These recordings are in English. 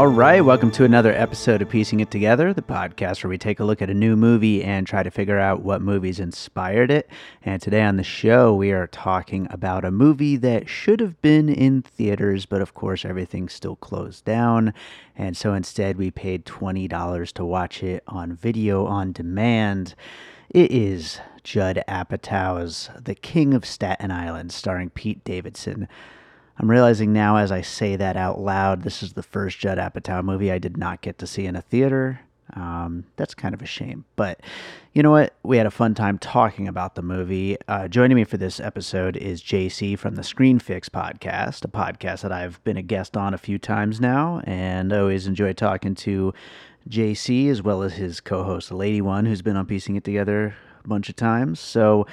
All right, welcome to another episode of Piecing It Together, the podcast where we take a look at a new movie and try to figure out what movies inspired it. And today on the show, we are talking about a movie that should have been in theaters, but of course, everything's still closed down. And so instead, we paid $20 to watch it on video on demand. It is Judd Apatow's The King of Staten Island, starring Pete Davidson. I'm realizing now as I say that out loud, this is the first Judd Apatow movie I did not get to see in a theater. Um, that's kind of a shame. But you know what? We had a fun time talking about the movie. Uh, joining me for this episode is JC from the Screen Fix podcast, a podcast that I've been a guest on a few times now, and always enjoy talking to JC as well as his co host, Lady One, who's been on Piecing It Together a bunch of times. So,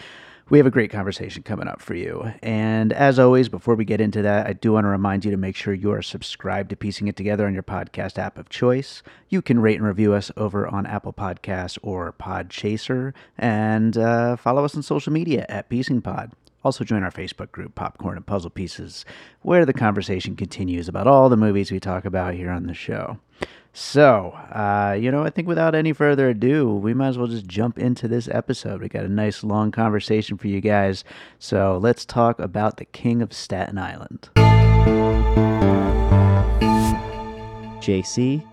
we have a great conversation coming up for you. And as always, before we get into that, I do want to remind you to make sure you are subscribed to Piecing It Together on your podcast app of choice. You can rate and review us over on Apple Podcasts or Podchaser, and uh, follow us on social media at Piecing Pod. Also, join our Facebook group, Popcorn and Puzzle Pieces, where the conversation continues about all the movies we talk about here on the show. So, uh, you know, I think without any further ado, we might as well just jump into this episode. We got a nice long conversation for you guys. So, let's talk about the King of Staten Island. JC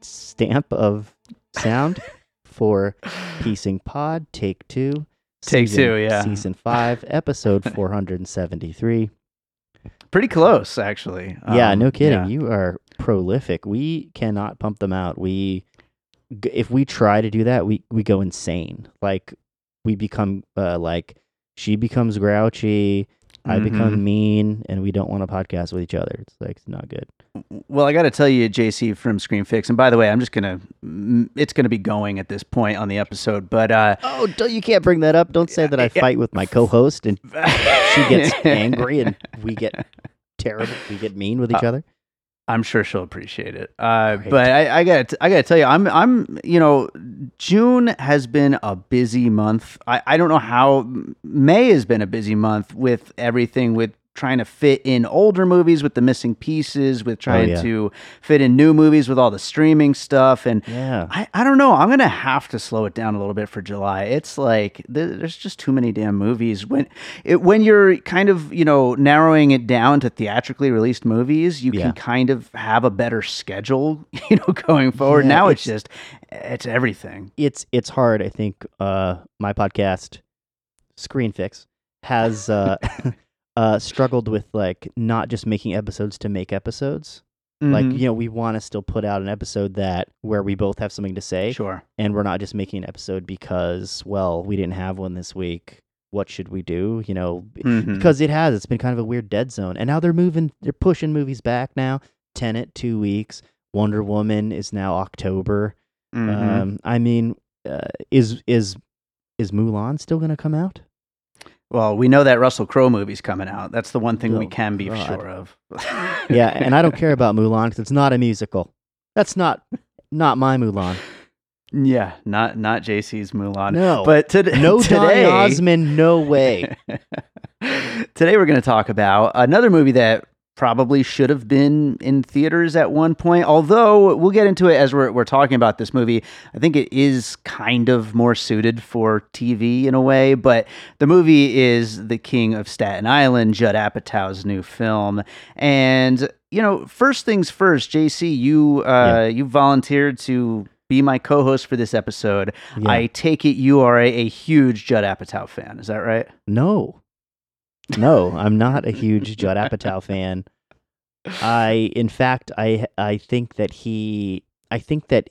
stamp of sound for piecing pod take two Take season- two, yeah. season five episode 473 Pretty close, actually. yeah Um, no kidding yeah. you are prolific we cannot pump them out we if we try to do that we we go insane like we become uh, like she becomes grouchy i Mhm. become mean and we don't want to podcast with each other it's like it's not good Well, I got to tell you, JC from Screen Fix, and by the way, I'm just gonna, it's gonna be going at this point on the episode, but uh, Oh, don't, you can't bring that up. Don't say that I fight with my co-host and she gets angry and we get terrible. We get mean with each Uh, other. I'm sure she'll appreciate it. Uh, Great. but I, I got, I got to tell you, I'm, I'm, you know, June has been a busy month. I, I don't know how May has been a busy month with everything with trying to fit in older movies with the missing pieces, with trying yeah. to fit in new movies with all the streaming stuff, and Yeah. I, I don't know. I'm gonna have to slow it down a little bit for July. It's like th- there's just too many damn movies. When it, when you're kind of you know narrowing it down to theatrically released movies, you Yeah. can kind of have a better schedule, you know, going forward. Yeah, now it's, it's- just it's everything. It's it's hard. I think uh, my podcast, Screen Fix, has uh, uh, struggled with like not just making episodes to make episodes. Like Mhm. you know, we want to still put out an episode that where we both have something to say, sure. and we're not just making an episode because well we didn't have one this week. What should we do? You know, Mhm. because it has. It's been kind of a weird dead zone, and now they're moving. They're pushing movies back now. Tenet two weeks. Wonder Woman is now October. Mhm. Um, I mean, uh, is is is Mulan still going to come out? Well, we know that Russell Crowe movie's coming out. That's the one thing we Oh, can be God. sure of. Yeah, and I don't care about Mulan because it's not a musical. That's not not my Mulan. Yeah, not not JC's Mulan. No, But to, no today, Donny Osmond. No way. Today we're going to talk about another movie that probably should have been in theaters at one point. Although we'll get into it as we're, we're talking about this movie. I think it is kind of more suited for TV in a way. But the movie is The King of Staten Island, Judd Apatow's new film. And you know, first things first, JC, you uh, you volunteered to be my co-host for this episode. Yeah. I take it you are a, a huge Judd Apatow fan. Is that right? no, no, I'm not a huge Judd Apatow fan. I, in fact, I I think that he, I think that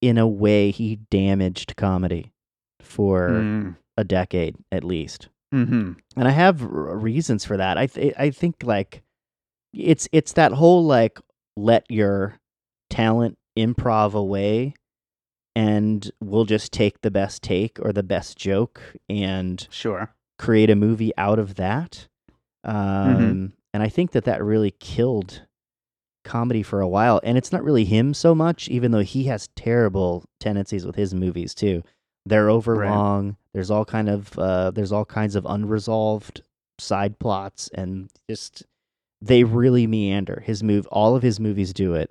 in a way he damaged comedy for Mm. a decade at least. hmm and I have r- reasons for that. I th- I think like it's it's that whole like let your talent improv away and we'll just take the best take or the best joke and Sure. Create a movie out of that. Um, And I think that that really killed comedy for a while. And it's not really him so much, even though he has terrible tendencies with his movies too. They're overlong. Right. There's all kind of uh, there's all kinds of unresolved side plots, and just they really meander. His move, all of his movies do it.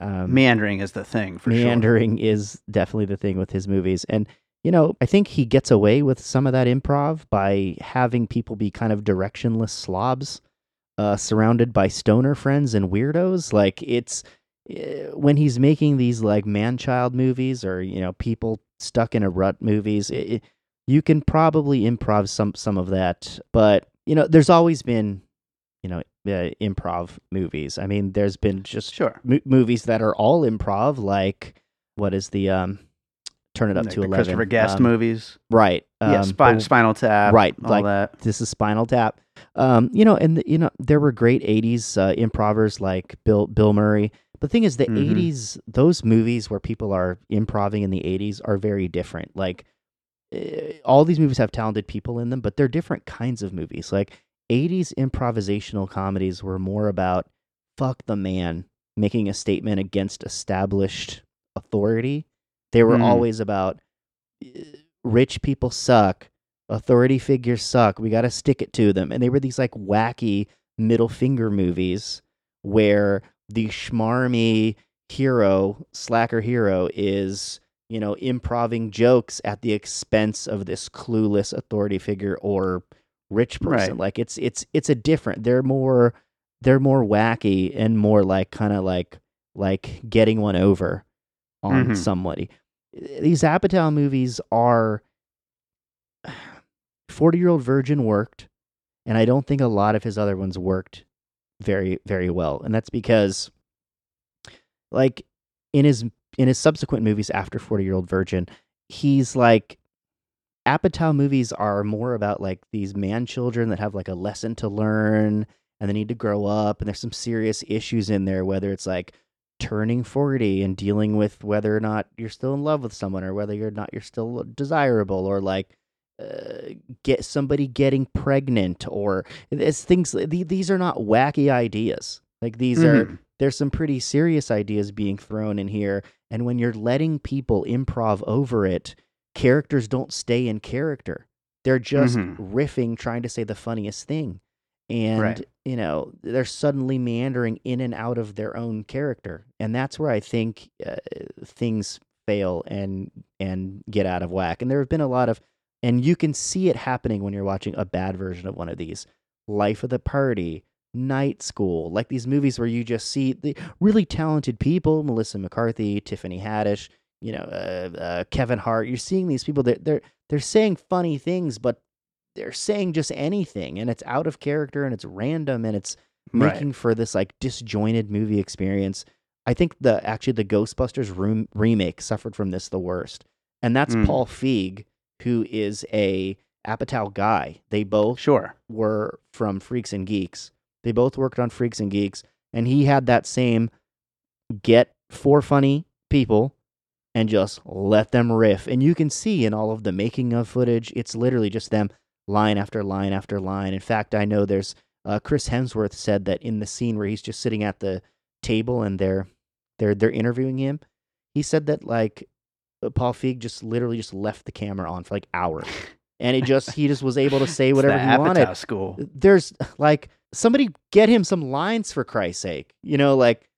Um, Meandering is the thing for sure. meandering is definitely the thing with his movies and you know i think he gets away with some of that improv by having people be kind of directionless slobs uh, surrounded by stoner friends and weirdos. Like it's eh, when he's making these like man-child movies or you know people stuck in a rut movies it, it- you can probably improv some some of that. But you know there's always been you know uh, improv movies. I mean there's been just Sure. mo- movies that are all improv, like what is the um, turn it up Like to the eleven? Christopher Guest um, movies. right? yeah, um, Spin- but Spinal Tap. right, All like- that. this is Spinal Tap. Um, you know, and you know there were great '80s uh, improvers like Bill Bill Murray. The thing is, the Mhm. '80s, those movies where people are improving in the '80s are very different. Like eh, all these movies have talented people in them, but they're different kinds of movies. Like '80s improvisational comedies were more about fuck the man making a statement against established authority. They were Mm. always about eh, rich people suck, authority figures suck. We got to stick it to them. And they were these like wacky middle finger movies where the schmarmy hero, slacker hero, is you know improving jokes at the expense of this clueless authority figure or rich person. Right. Like it's it's it's a different. They're more they're more wacky and more like kind of like like getting one over on Mhm. somebody. These Apatow movies are 40 year old virgin worked and i don't think a lot of his other ones worked very very well. And that's because like in his in his subsequent movies after 40 year old virgin he's like apatow movies are more about like these man children that have like a lesson to learn and they need to grow up and there's some serious issues in there whether it's like turning 40 and dealing with whether or not you're still in love with someone or whether you're not you're still desirable or like uh, get somebody getting pregnant or it's things the- these are not wacky ideas like these are Mhm. there's some pretty serious ideas being thrown in here and when you're letting people improv over it characters don't stay in character they're just Mhm. riffing trying to say the funniest thing and Right. you know they're suddenly meandering in and out of their own character. And that's where i think uh, things fail and and get out of whack. And there have been a lot of and you can see it happening when you're watching a bad version of one of these. Life of the party night school like these movies where you just see the really talented people melissa mccarthy tiffany haddish you know uh, uh, kevin hart. You're seeing these people that they're they're saying funny things but they're saying just anything and it's out of character and it's random and it's Right. making for this like disjointed movie experience i think the actually the ghostbusters room remake suffered from this the worst and that's Mm. paul feig who is a apatow guy they both Sure. were from freaks and geeks they both worked on freaks and geeks and he had that same get four funny people and just let them riff. And you can see in all of the making of footage, it's literally just them line after line after line. In fact, I know there's uh, Chris Hemsworth said that in the scene where he's just sitting at the table and they're they're they're interviewing him, he said that like uh, Paul Feig just literally just left the camera on for like hours. And it just he just was able to say whatever he wanted School. there's like somebody get him some lines for Christ's sake. You know, like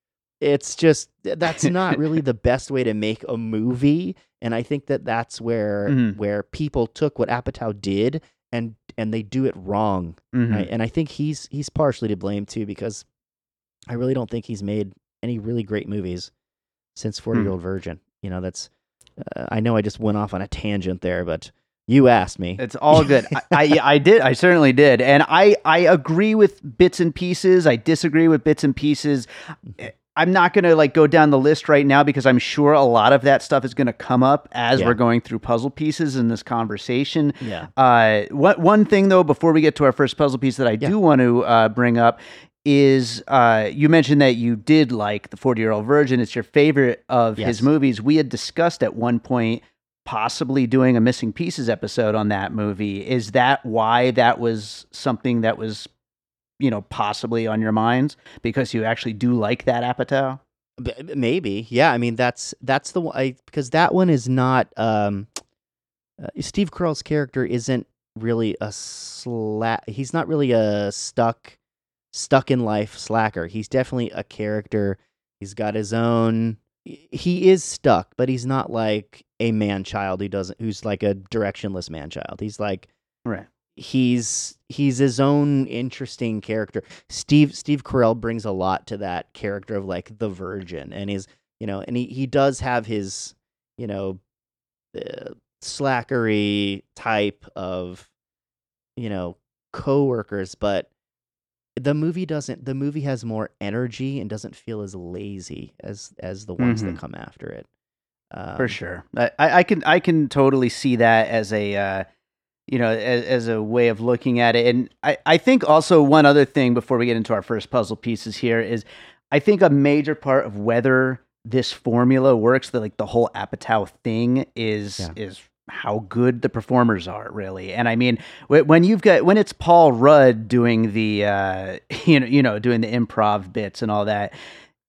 it's just that's not really the best way to make a movie. And I think that that's where Mhm. where people took what Apatow did and and they do it wrong. Mhm. right? And I think he's he's partially to blame too because I really don't think he's made any really great movies since Forty Year Old Virgin. You know, that's. Uh, I know I just went off on a tangent there, but you asked me. It's all good. I, I I did. I certainly did, and I I agree with bits and pieces. I disagree with bits and pieces. I'm not going to like go down the list right now because I'm sure a lot of that stuff is going to come up as Yeah. we're going through puzzle pieces in this conversation. Yeah. Uh, what one thing though, before we get to our first puzzle piece that I Yeah. do want to uh, bring up is uh, you mentioned that you did like the 40 year old virgin. It's your favorite of his movies. We had discussed at one point possibly doing a missing pieces episode on that movie. Is that why that was something that was, you know, possibly on your minds because you actually do like that Apatow? Maybe yeah i mean that's that's the one I, because that one is not um uh, steve carell's character isn't really a slack he's not really a stuck stuck in life slacker he's definitely a character he's got his own he is stuck but he's not like a man child who doesn't who's like a directionless man child he's like Right. He's he's his own interesting character. Steve Steve Carell brings a lot to that character of like the virgin, and he's you know, and he he does have his you know, uh, slackery type of you know coworkers, but the movie doesn't. The movie has more energy and doesn't feel as lazy as as the ones Mhm. that come after it. Um, For sure. I, I I can I can totally see that as a uh, you know as, as a way of looking at it. And I, I think also one other thing before we get into our first puzzle pieces here is I think a major part of whether this formula works, the like the whole Apatow thing is Yeah. is how good the performers are really. And I mean when you've got when it's Paul Rudd doing the uh, you know you know doing the improv bits and all that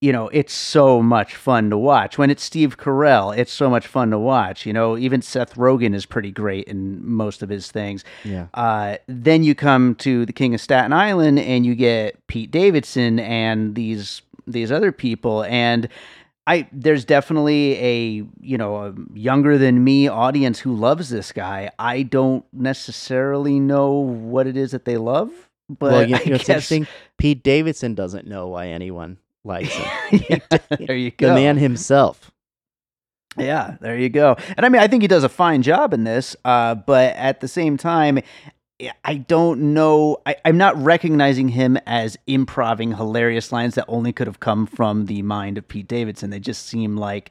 you know, it's so much fun to watch. When it's Steve Carell, it's so much fun to watch. You know, even Seth Rogen is pretty great in most of his things. Yeah. Uh, then you come to the King of Staten Island, and you get Pete Davidson and these these other people, and I there's definitely a you know a younger than me audience who loves this guy. I don't necessarily know what it is that they love, but well, you, I know, it's guess interesting. Pete Davidson doesn't know why anyone likes him. yeah, there you go. the man himself. Yeah, there you go. And I mean, I think he does a fine job in this, uh, but at the same time, I- don't know. I, I'm not recognizing him as improving hilarious lines that only could have come from the mind of Pete Davidson. They just seem like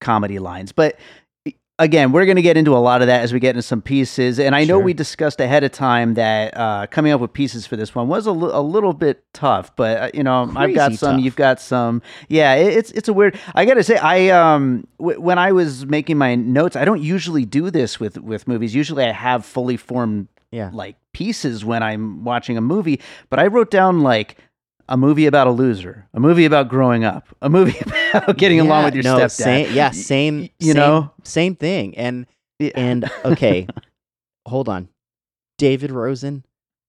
comedy lines. But again, we're going to get into a lot of that as we get into some pieces. And I know we discussed ahead of time that uh, coming up with pieces for this one was a little bit tough. But uh, you know, I've got some. tough. You've got some. Yeah, it, it's it's a weird. I got to say, I um w- when I was making my notes, I don't usually do this with with movies. Usually, I have fully formed Yeah. like pieces when I'm watching a movie. But I wrote down like. A movie about a loser, a movie about growing up, a movie about getting along with your no, stepdad. Same, yeah, same. y- you same- know? same thing. And Yeah. and okay, hold on. David Rosen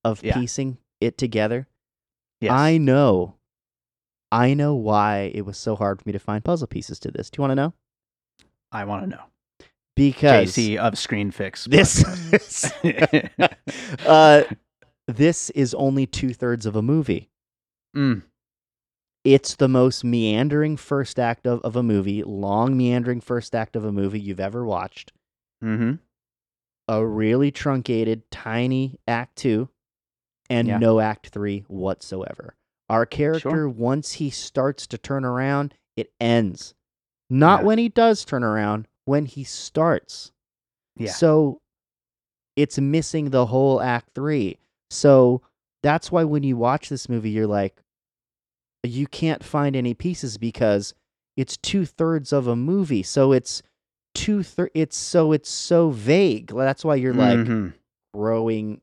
of Yeah. piecing it together. Yes. I know. I know why it was so hard for me to find puzzle pieces to this. Do you want to know? I want to know. Because JC of Screen Fix. this uh this is only two thirds of a movie. Mm, It's the most meandering first act of, of a movie, long meandering first act of a movie you've ever watched. hmm a really truncated, tiny act two, and Yeah. no act three whatsoever. Our character, once he starts to turn around, it ends. Not Yeah. when he does turn around, when he starts. Yeah. So it's missing the whole act three. So that's why when you watch this movie, you're like, you can't find any pieces because it's two thirds of a movie. So it's two thirds. It's so it's so vague. That's why you're like Mhm. growing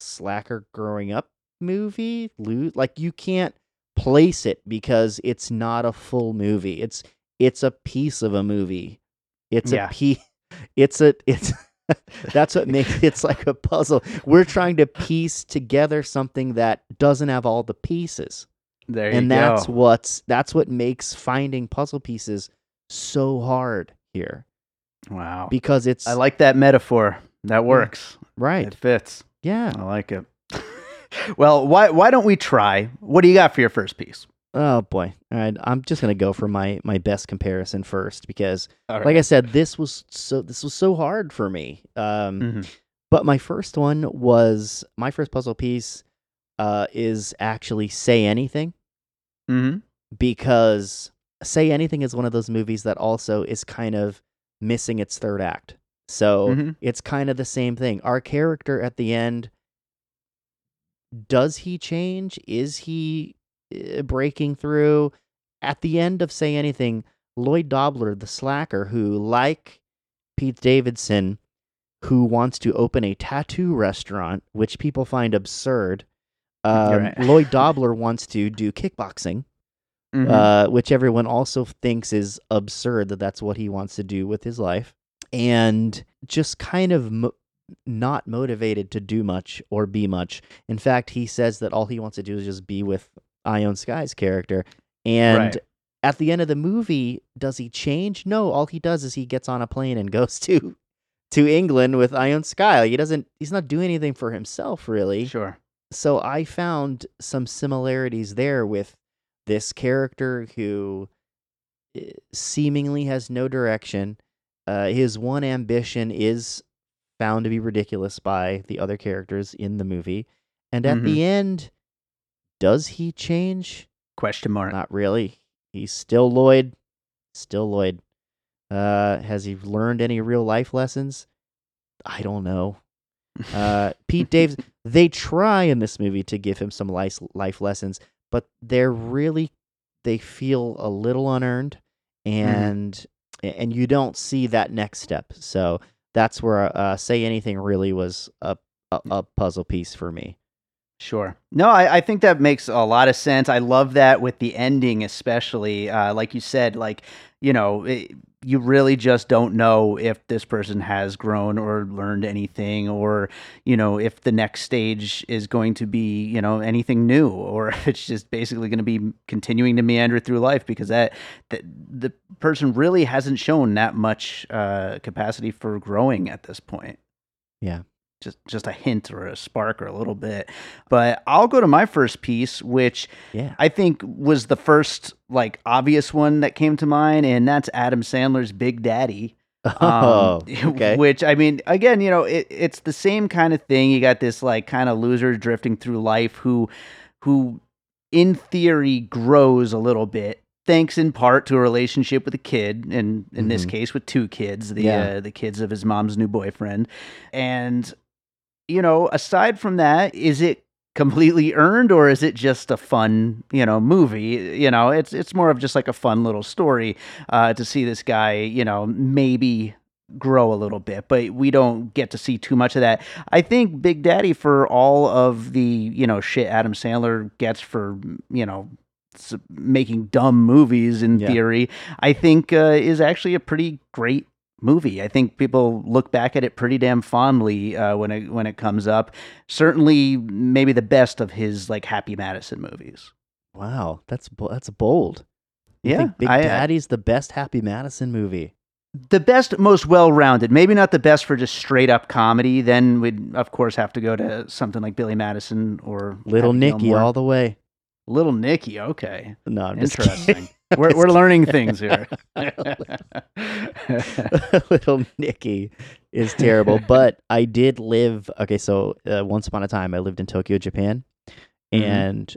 slacker growing up movie. Lo- Like you can't place it because it's not a full movie. It's it's a piece of a movie. It's Yeah. a piece. It's a it's. That's what makes it's like a puzzle. We're trying to piece together something that doesn't have all the pieces there you and that's go. what's that's what makes finding puzzle pieces so hard here wow. because it's I like that metaphor. That works. right It fits. yeah I like it. well, why why don't we try? What do you got for your first piece? Oh boy. All right. I'm just gonna go for my my best comparison first because, All like I said, this was so this was so hard for me. Um, Mhm. but my first one was my first puzzle piece. Uh, is actually say anything Mhm. because say anything is one of those movies that also is kind of missing its third act. So Mhm. it's kind of the same thing. Our character at the end does he change? Is he breaking through? At the end of Say Anything, Lloyd Dobler, the slacker, who, like Pete Davidson, who wants to open a tattoo restaurant, which people find absurd, um, right. Lloyd Dobler wants to do kickboxing Mhm. uh, which everyone also thinks is absurd that that's what he wants to do with his life, and just kind of mo- not motivated to do much or be much. In fact, he says that all he wants to do is just be with Ione Skye's character. And Right. at the end of the movie, does he change? No, all he does is he gets on a plane and goes to to England with Ione Skye. He doesn't. He's not doing anything for himself, really sure. so I found some similarities there with this character who eh, seemingly has no direction. Uh, his one ambition is found to be ridiculous by the other characters in the movie. And at the end, does he change? Question mark. Not really. He's still Lloyd. Still Lloyd. Uh, has he learned any real life lessons? I don't know. Uh, Pete Davis, they try in this movie to give him some life life lessons, but they're really they feel a little unearned, and and you don't see that next step. So that's where uh, say anything really was a, a a puzzle piece for me. Sure. No, I, I think that makes a lot of sense. I love that with the ending, especially. Uh, like you said, like, you know, it, you really just don't know if this person has grown or learned anything, or, you know, if the next stage is going to be, you know, anything new, or if it's just basically going to be continuing to meander through life because that, that the person really hasn't shown that much uh, capacity for growing at this point Yeah. Just just a hint or a spark or a little bit. But I'll go to my first piece, which Yeah. I think was the first like obvious one that came to mind, and that's Adam Sandler's Big Daddy. Oh, Um, okay. Which I mean, again, you know, it, it's the same kind of thing. You got this like kind of loser drifting through life who, who, in theory, grows a little bit. Thanks in part to a relationship with a kid, and in this Mhm. case with two kids, the Yeah. uh, the kids of his mom's new boyfriend, and you know, aside from that, is it completely earned or is it just a fun, you know, movie? You know, it's it's more of just like a fun little story uh, to see this guy, you know, maybe grow a little bit, but we don't get to see too much of that. I think Big Daddy for all of the, you know, shit Adam Sandler gets for, you know, making dumb movies in Yeah. theory, I think uh, is actually a pretty great movie. I think people look back at it pretty damn fondly uh, when it when it comes up. Certainly, maybe the best of his like Happy Madison movies. Wow, that's that's bold. You Yeah, think Big I- Daddy's the best Happy Madison movie. The best, most well-rounded. Maybe not the best for just straight up comedy. Then we'd of course have to go to something like Billy Madison or Little Happy Nicky Gilmore. all the way. Little Nicky. Okay, No, I'm just interesting. we're we're learning things here. Little Nicky is terrible, but I did live. Okay, so uh, once upon a time, I lived in Tokyo, Japan, Mhm. and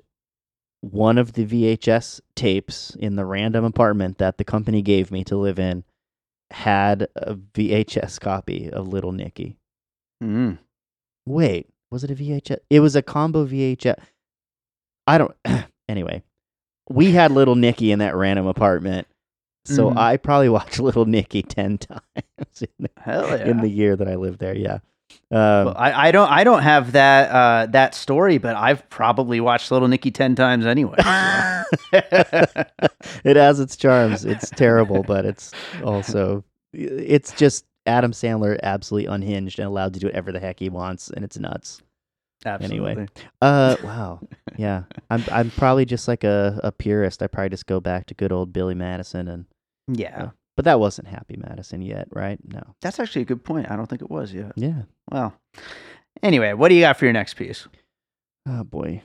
one of the VHS tapes in the random apartment that the company gave me to live in had a VHS copy of Little Nicky. Mm. Wait, was it a VHS? It was a combo VHS. I don't. anyway, we had Little Nicky in that random apartment, so Mhm. I probably watched Little Nicky ten times in the, Hell yeah. in the year that I lived there. Yeah. Um, Well, I, I don't I don't have that uh, that story, but I've probably watched Little Nicky ten times anyway. it has its charms. It's terrible, but it's also it's just Adam Sandler absolutely unhinged and allowed to do whatever the heck he wants, and it's nuts. Absolutely. Uh, wow, yeah. I'm I'm probably just like a, a purist. I probably just go back to good old Billy Madison, and Yeah, but that wasn't Happy Madison yet, right? No. that's actually a good point. I don't think it was yet. Yeah. Well, anyway, what do you got for your next piece? Oh boy.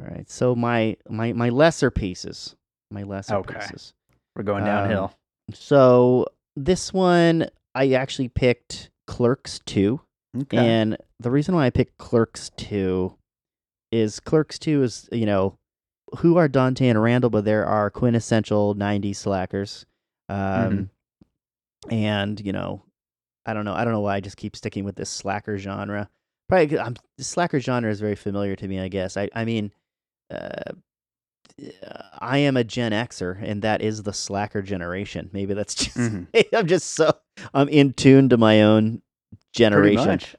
All right. So my my my lesser pieces, my lesser Okay. pieces. We're going Um, downhill. So this one I actually picked Clerks 2. Okay. And the reason why I picked Clerks 2 is Clerks 2 is, you know, who are Dante and Randall, but there are quintessential 90s slackers. Um, Mhm. And, you know, I don't know. I don't know why I just keep sticking with this slacker genre. Probably, I'm, the slacker genre is very familiar to me, I guess. I, I mean, uh, I am a Gen Xer, and that is the slacker generation. Maybe that's just, Mhm. I'm just so, I'm in tune to my own generation.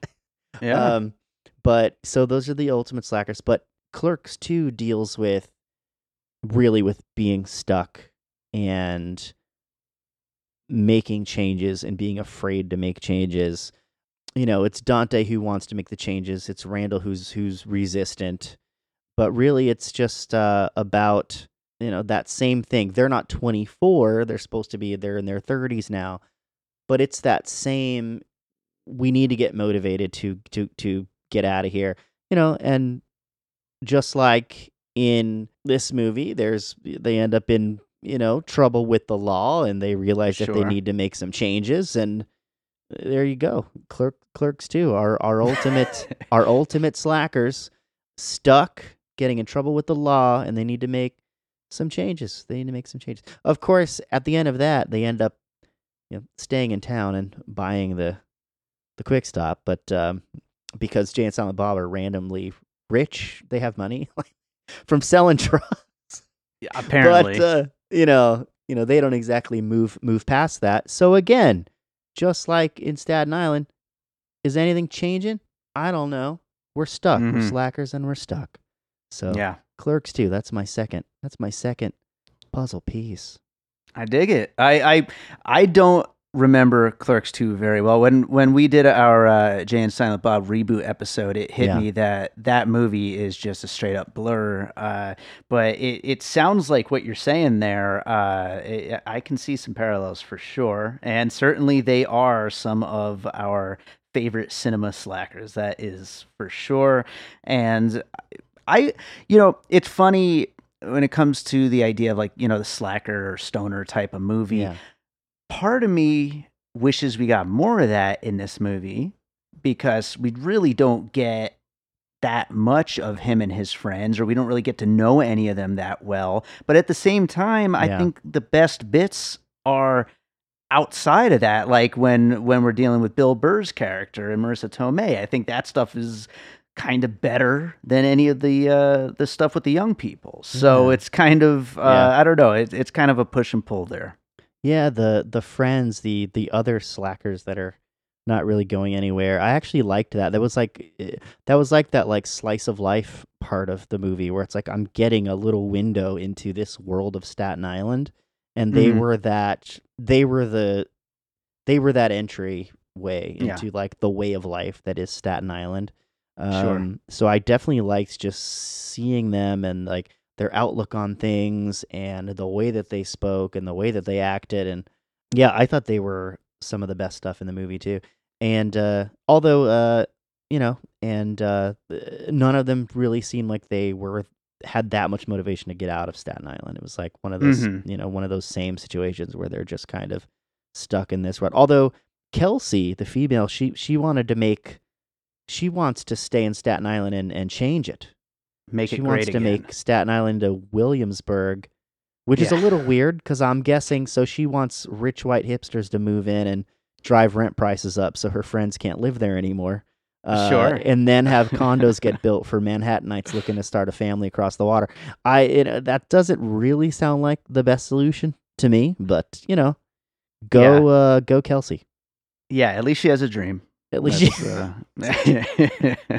Yeah. Um, but so those are the ultimate slackers. But Clerks 2 deals with really with being stuck and making changes and being afraid to make changes. You know, it's Dante who wants to make the changes. It's Randall who's who's resistant. But really it's just uh, about, you know, that same thing. They're not 24, they're supposed to be they're in their 30s now. But it's that same we need to get motivated to to to get out of here you know and just like in this movie there's they end up in you know trouble with the law and they realize that they need to make some changes and there you go clerk clerks too our our ultimate our ultimate slackers stuck getting in trouble with the law and they need to make some changes they need to make some changes. Of course at the end of that they end up you know staying in town and buying the the quick stop but um because jay and silent bob are randomly rich they have money from selling drugs Yeah, apparently. but uh, you know you know they don't exactly move move past that so again just like in staten island is anything changing i don't know we're stuck we're Mhm. slackers and we're stuck so yeah. clerks too that's my second that's my second puzzle piece I dig it. I I I don't remember Clerks 2 very well. When when we did our uh, Jay and Silent Bob reboot episode, it hit Yeah. me that that movie is just a straight up blur. Uh, but it, it sounds like what you're saying there. Uh, it, I can see some parallels for sure, and certainly they are some of our favorite cinema slackers. That is for sure. And I, you know, it's funny when it comes to the idea of like you know the slacker or stoner type of movie yeah part of me wishes we got more of that in this movie because we really don't get that much of him and his friends or we don't really get to know any of them that well. But at the same time i think the best bits are outside of that like when when we're dealing with bill burr's character and marissa tomei. I think that stuff is kind of better than any of the uh the stuff with the young people. So Yeah. it's kind of uh Yeah. i don't know it, it's kind of a push and pull there Yeah, the the friends, the the other slackers that are not really going anywhere. I actually liked that. That was like eh, that was like that like slice of life part of the movie where it's like I'm getting a little window into this world of Staten Island and they Mhm. were that they were the they were that entry way Yeah. into like the way of life that is Staten Island. Sure. Um so I definitely liked just seeing them and like their outlook on things and the way that they spoke and the way that they acted. And yeah i thought they were some of the best stuff in the movie too. And uh although uh you know and uh none of them really seemed like they were had that much motivation to get out of staten island. It was like one of those Mhm. you know one of those same situations where they're just kind of stuck in this rut. Although kelsey the female she she wanted to make she wants to stay in staten island and and change it make she it wants to again. make Staten Island to Williamsburg, which is a little weird because I'm guessing so she wants rich white hipsters to move in and drive rent prices up so her friends can't live there anymore. Uh, Sure. and then have condos get built for Manhattanites looking to start a family across the water. I it, that doesn't really sound like the best solution to me, but you know, go uh, go Kelsey. Yeah, at least she has a dream. At least That's, uh,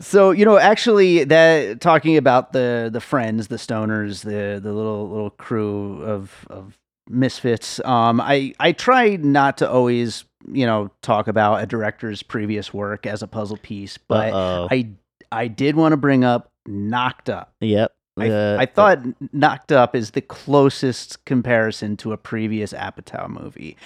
so you know, actually, that talking about the the friends, the stoners, the the little little crew of of misfits. Um, I I try not to always you know talk about a director's previous work as a puzzle piece, but Uh-oh. I I did want to bring up Knocked Up. yep. I, Uh, I thought Knocked Up is the closest comparison to a previous Apatow movie.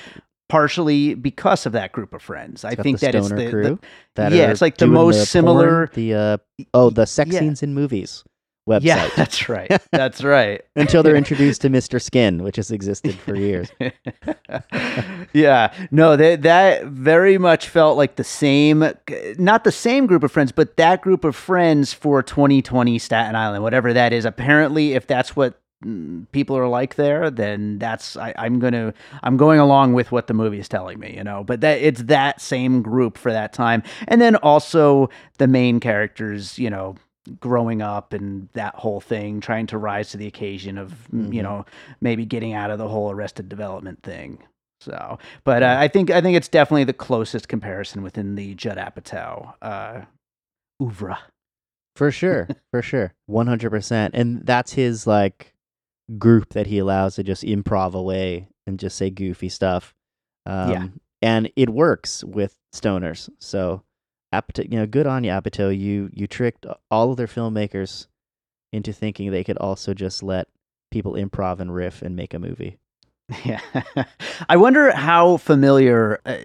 Partially because of that group of friends. I It's think the that it's the, crew the that yeah, it's like the most porn, similar- the uh, oh, the sex Yeah. scenes in movies website. yeah, that's right. That's right. Until they're introduced to Mr. Skin, which has existed for years. yeah, no, that that very much felt like the same, not the same group of friends, but that group of friends for 2020 Staten Island, whatever that is. Apparently, if that's what people are like there, then that's I, I'm gonna I'm going along with what the movie is telling me, you know. But that it's that same group for that time, and then also the main characters, you know. Growing up and that whole thing, trying to rise to the occasion of, mm, you know, maybe getting out of the whole arrested development thing. So, but uh, I think I think it's definitely the closest comparison within the Judd Apatow uh, oeuvre. For sure, for sure, one hundred percent, and that's his like group that he allows to just improv away and just say goofy stuff. Um, Yeah. and it works with stoners. So, Apatow, you know, good on you, Apatow. You you tricked all of their filmmakers into thinking they could also just let people improv and riff and make a movie. Yeah, I wonder how familiar uh,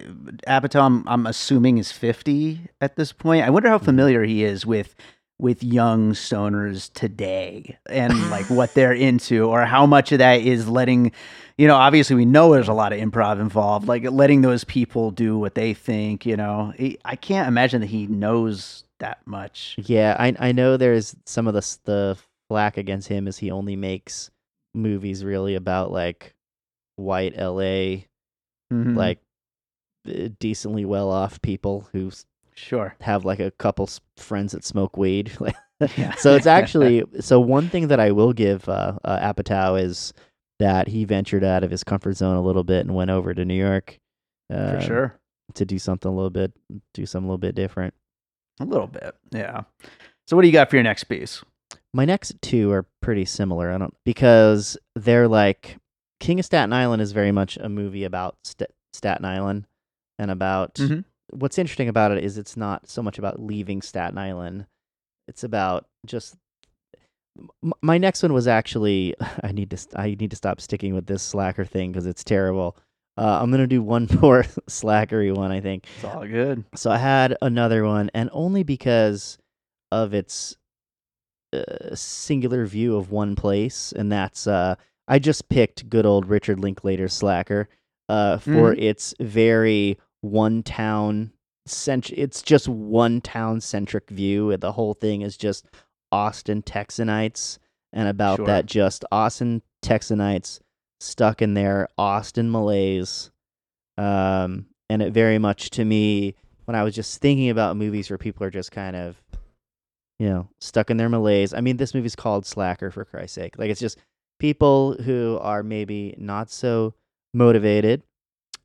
Apatow. I'm, I'm assuming is 50 at this point. I wonder how Mhm. familiar he is with with young stoners today and like what they're into, or how much of that is letting. You know, obviously, we know there's a lot of improv involved, like letting those people do what they think. You know, I can't imagine that he knows that much. Yeah, I I know there's some of the the flack against him is he only makes movies really about like white LA Mhm. like uh, decently well off people who sure. have like a couple friends that smoke weed. Yeah. so it's actually so one thing that I will give uh, uh, Apatow is that he ventured out of his comfort zone a little bit and went over to New York uh, for sure. to do something a little bit do something a little bit different. A little bit. Yeah. So what do you got for your next piece? My next two are pretty similar. I don't because they're like King of Staten Island is very much a movie about St- Staten Island and about Mhm. What's interesting about it is it's not so much about leaving Staten Island. It's about just M- my next one was actually I need to I need to stop sticking with this slacker thing because it's terrible. Uh, I'm gonna do one more slackery one I think. It's all good. So I had another one, and only because of its uh, singular view of one place, and that's uh, I just picked good old Richard Linklater's Slacker uh, for its very one town cent- It's just one town centric view. and The whole thing is just Austin Texanites, and about Sure. that, just Austin Texanites stuck in their Austin malaise. Um, and it very much to me when I was just thinking about movies where people are just kind of, you know, stuck in their malaise. I mean, this movie's called Slacker for Christ's sake. Like it's just people who are maybe not so motivated.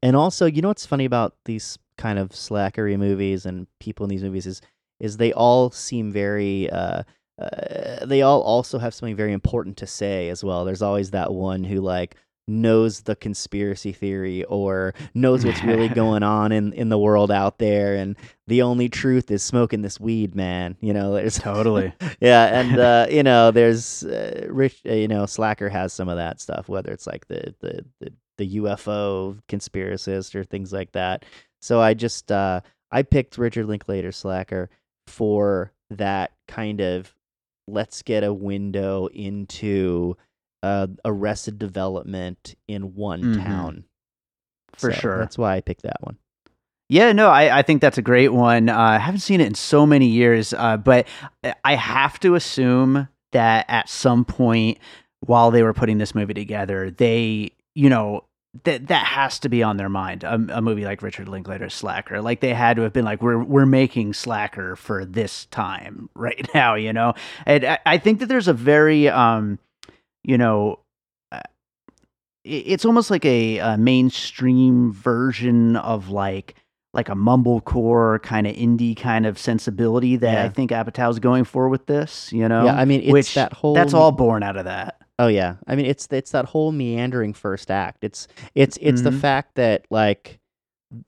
And also, you know what's funny about these kind of slackery movies and people in these movies is is they all seem very uh, uh, they all also have something very important to say as well. There's always that one who like knows the conspiracy theory or knows what's really going on in in the world out there and the only truth is smoking this weed man you know there's Totally. yeah and uh you know there's uh, rich uh, you know slacker has some of that stuff whether it's like the the the, the ufo conspiracist or things like that so i just uh i picked richard linklater slacker for that kind of let's get a window into uh arrested development in one Mhm. town For So sure. that's why i picked that one Yeah, no, I, I think that's a great one. Uh, I haven't seen it in so many years, uh, but I have to assume that at some point while they were putting this movie together, they, you know, that that has to be on their mind. A, a movie like Richard Linklater's Slacker, like they had to have been like, we're we're making Slacker for this time right now, you know. And I, I think that there's a very, um, you know, uh, it's almost like a, a mainstream version of like like a mumblecore kind of indie kind of sensibility that I Yeah. think Apatow's going for with this. You know, yeah i mean it's which that whole that's all born out of that. Oh yeah, I mean it's it's that whole meandering first act. It's it's it's the Mhm. fact that like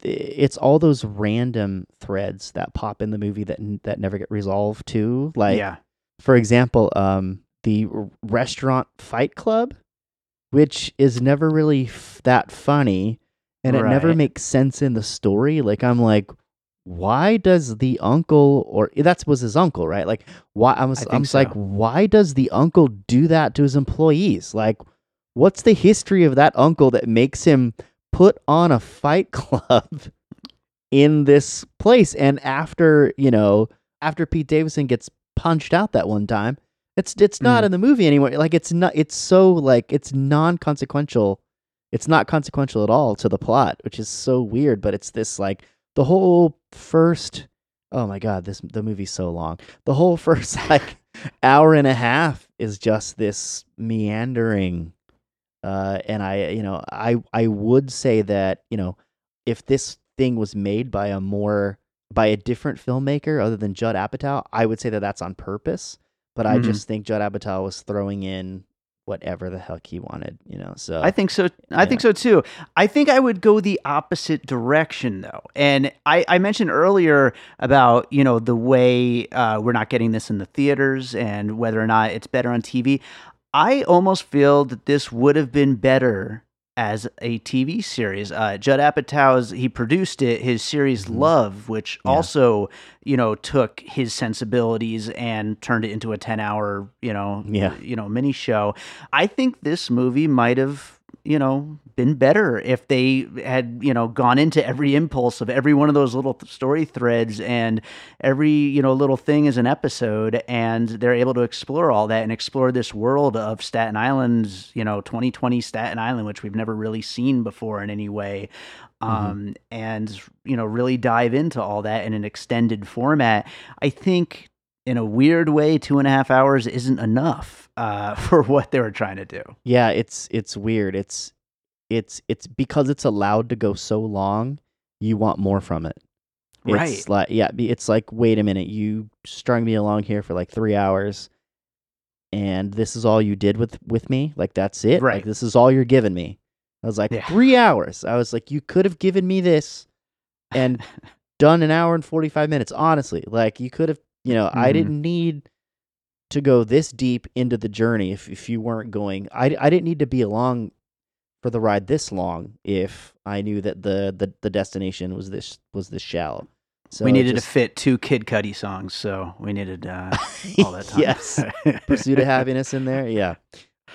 it's all those random threads that pop in the movie that that never get resolved too. Like yeah, for example, um the restaurant Fight Club, which is never really f- that funny, and it never makes sense in the story. Like I'm like, why does the uncle or that was his uncle, right? Like why I was I think was like, why does the uncle do that to his employees? Like, what's the history of that uncle that makes him put on a fight club in this place? And after, you know, after Pete Davidson gets punched out that one time, it's it's not Mm. in the movie anymore. Like it's not it's so like it's non consequential. It's not consequential at all to the plot, which is so weird, but it's this like the whole first oh my god, this the movie's so long. The whole first like hour and a half is just this meandering uh and I you know, I I would say that, you know, if this thing was made by a more by a different filmmaker other than Judd Apatow, I would say that that's on purpose. But I Mhm. just think Judd Apatow was throwing in whatever the heck he wanted, you know. So I think so. I think so too. I think I would go the opposite direction though. And I, I mentioned earlier about you know the way uh, we're not getting this in the theaters and whether or not it's better on TV. I almost feel that this would have been better as a TV series. Uh, Judd Apatow's he produced it, his series Mhm. Love, which Yeah. also you know took his sensibilities and turned it into a ten hour you know Yeah. you know mini show. I think this movie might have, you know, been better if they had, you know, gone into every impulse of every one of those little story threads and every, you know, little thing is an episode and they're able to explore all that and explore this world of Staten Island's, you know, 2020 Staten Island, which we've never really seen before in any way. Um, and, you know, really dive into all that in an extended format. I think in a weird way, two and a half hours isn't enough uh, for what they were trying to do. Yeah, it's it's weird. It's it's it's because it's allowed to go so long, you want more from it. It's Right. like yeah, it's like wait a minute, you strung me along here for like 3 hours and this is all you did with with me? Like that's it? Right. Like this is all you're giving me. I was like Yeah. 3 hours. I was like you could have given me this and done an hour and 45 minutes honestly. Like you could have, you know, I Mhm. didn't need to go this deep into the journey if, if you weren't going I, I didn't need to be along for the ride this long if I knew that the the, the destination was this was this shallow. So we needed just- to fit two Kid Cudi songs, so we needed uh, all that time. yes, pursuit of happiness in there. Yeah,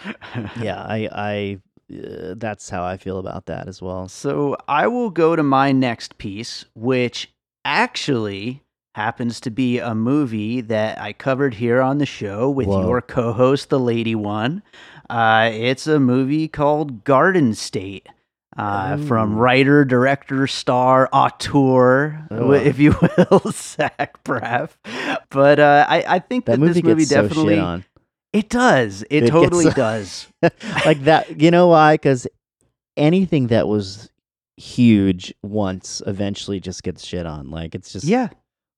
yeah. I I uh, that's how I feel about that as well. So I will go to my next piece, which actually happens to be a movie that I covered here on the show with Whoa. your co-host, the Lady One. Uh, it's a movie called Garden State. Uh, from writer, director, star, auteur, Oh. if you will, Zach Braff. But uh, I, I think That that, movie this movie gets so definitely shit on. it does. It, It totally so- does. like that. You know why? Because anything that was huge once eventually just gets shit on. Like it's just Yeah,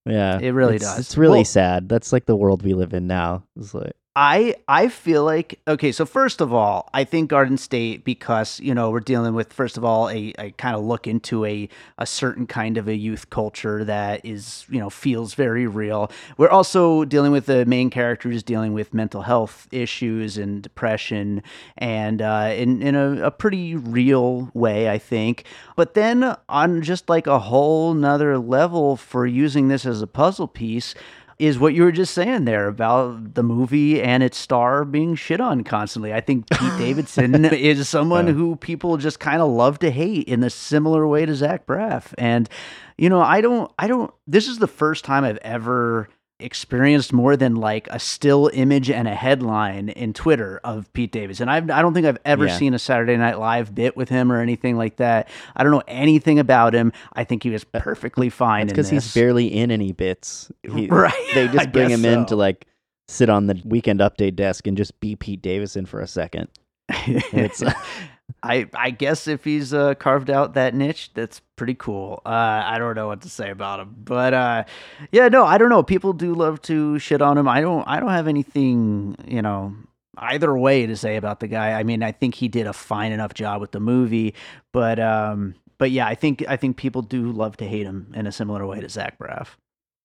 yeah. it really it's, does. It's really Well- sad. That's like the world we live in now. It's like I I feel like okay, so first of all, I think Garden State because you know we're dealing with first of all a, a kind of look into a a certain kind of a youth culture that is you know feels very real. We're also dealing with the main characters dealing with mental health issues and depression, and uh, in in a, a pretty real way, I think. But then on just like a whole nother level for using this as a puzzle piece is what you were just saying there about the movie and its star being shit on constantly. I think Pete Davidson is someone Yeah. who people just kind of love to hate in a similar way to Zach Braff. And you know, I don't, I don't. This is the first time I've ever experienced more than like a still image and a headline in Twitter of Pete Davidson. I've, I don't think I've ever Yeah. seen a Saturday Night Live bit with him or anything like that. I don't know anything about him. I think he was uh, perfectly fine because he's barely in any bits. He- right. They just bring him in to like sit on the weekend update desk and just be Pete Davidson for a second. It's I I guess if he's uh, carved out that niche, that's pretty cool. Uh, I don't know what to say about him, but uh, yeah, no, I don't know. People do love to shit on him. I don't. I don't have anything, you know, either way to say about the guy. I mean, I think he did a fine enough job with the movie, but um, but yeah, I think I think people do love to hate him in a similar way to Zach Braff.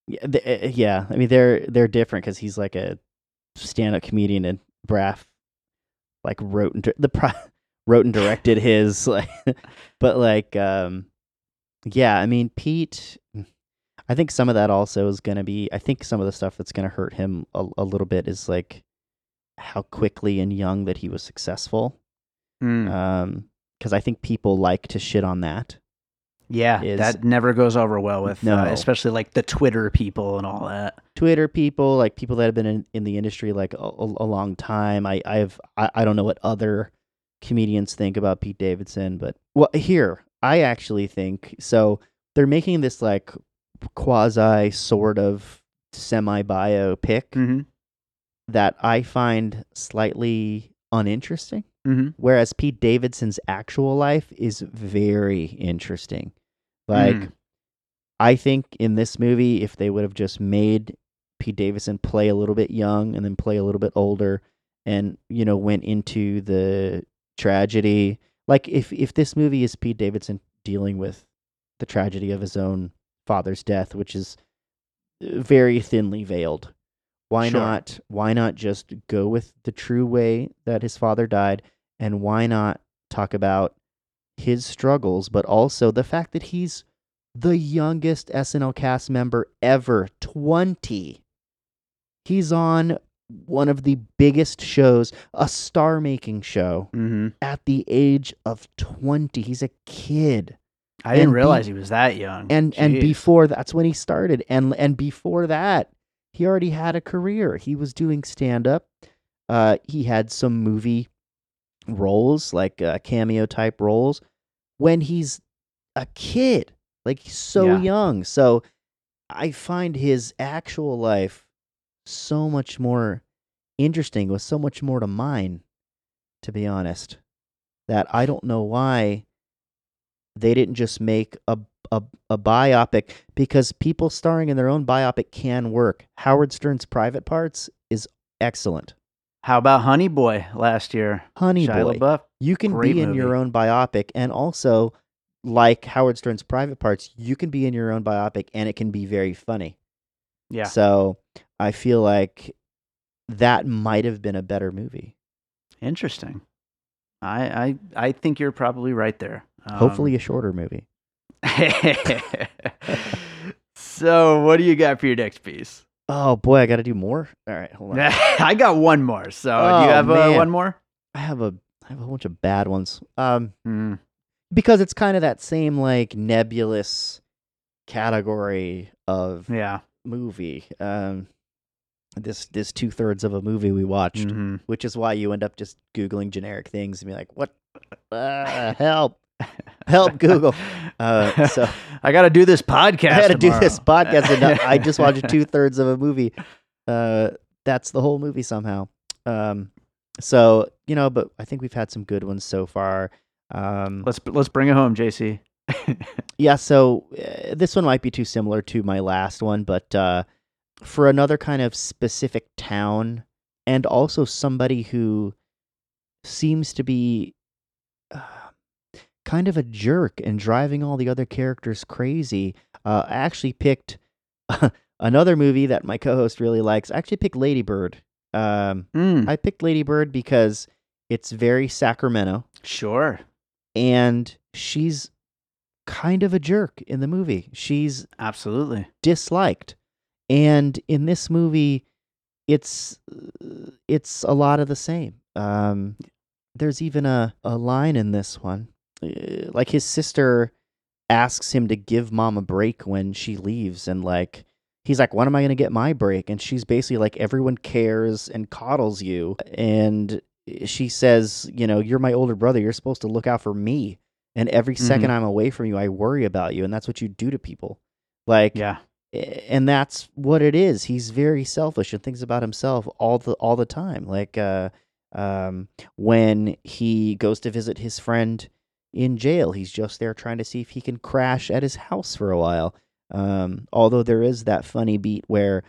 yeah, th- uh, yeah. I mean they're they're different because he's like a stand-up comedian and Braff like wrote and the pro- wrote and directed his like but like um yeah i mean pete i think some of that also is going to be i think some of the stuff that's going to hurt him a, a little bit is like how quickly and young that he was successful Mm. um because i think people like to shit on that yeah, is- that never goes over well with, No. uh, especially like the Twitter people and all that. twitter people like people that have been in, in the industry like a, a, a long time i i've I, I don't know what other comedians think about pete davidson but well here i actually think so they're making this like quasi sort of semi biopic Mm-hmm. that i find slightly uninteresting Mm-hmm. whereas pete davidson's actual life is very interesting like Mm. I think in this movie, if they would have just made Pete Davidson play a little bit young and then play a little bit older, and you know went into the tragedy, like if if this movie is Pete Davidson dealing with the tragedy of his own father's death, which is uh, very thinly veiled, why Sure. not why not just go with the true way that his father died, and why not talk about his struggles, but also the fact that he's the youngest SNL cast member ever 20. He's on one of the biggest shows, a star making show, Mm-hmm. at the age of 20. He's a kid. I didn't And be- realize he was that young. And and before that's when he started. And and before that, he already had a career. He was doing stand up. Uh he had some movie roles, like uh, cameo type roles when he's a kid. Like he's so Yeah. young. So I find his actual life so much more interesting with so much more to mine, to be honest. That I don't know why they didn't just make a a, a biopic because people starring in their own biopic can work. Howard Stern's Private Parts is excellent. How about Honey Boy last year? Honey Shia Boy. LaBeouf. You can be in your own biopic and also like Howard Stern's Private Parts, you can be in your own biopic and it can be very funny. Yeah. So I feel like that might have been a better movie. Interesting. I I I think you're probably right there. Um, Hopefully a shorter movie. so, what do you got for your next piece? Oh boy, I got to do more. All right, hold on. I got one more. So, do Oh, you have uh, one more? I have a I have a bunch of bad ones. Um Mm. because it's kind of that same like nebulous category of Yeah. movie. Um this this two thirds of a movie we watched. Mhm. which is why you end up just googling generic things and be like, "What? Uh, help! Help, Google!" Uh, so I got to do this podcast. I got to do this podcast, and I just watched two thirds of a movie. Uh, that's the whole movie somehow. Um, so you know, but I think we've had some good ones so far. Um, Let's let's bring it home, JC. yeah, so uh, this one might be too similar to my last one, but uh, for another kind of specific town and also somebody who seems to be uh, kind of a jerk and driving all the other characters crazy, uh, I actually picked another movie that my co-host really likes. I actually picked Lady Bird. Um, Mm, I picked Lady Bird because it's very Sacramento sure. and she's kind of a jerk in the movie. She's Absolutely. disliked. And in this movie it's it's a lot of the same. Um there's even a a line in this one. Uh, like his sister asks him to give mom a break when she leaves and like he's like when am I going to get my break and she's basically like everyone cares and coddles you and she says, you know, you're my older brother, you're supposed to look out for me. And every 2nd Mhm. I'm away from you, I worry about you and that's what you do to people. Like Yeah. And that's what it is. He's very selfish and thinks about himself all the all the time. Like uh, um, when he goes to visit his friend in jail, he's just there trying to see if he can crash at his house for a while. Um, although there is that funny beat where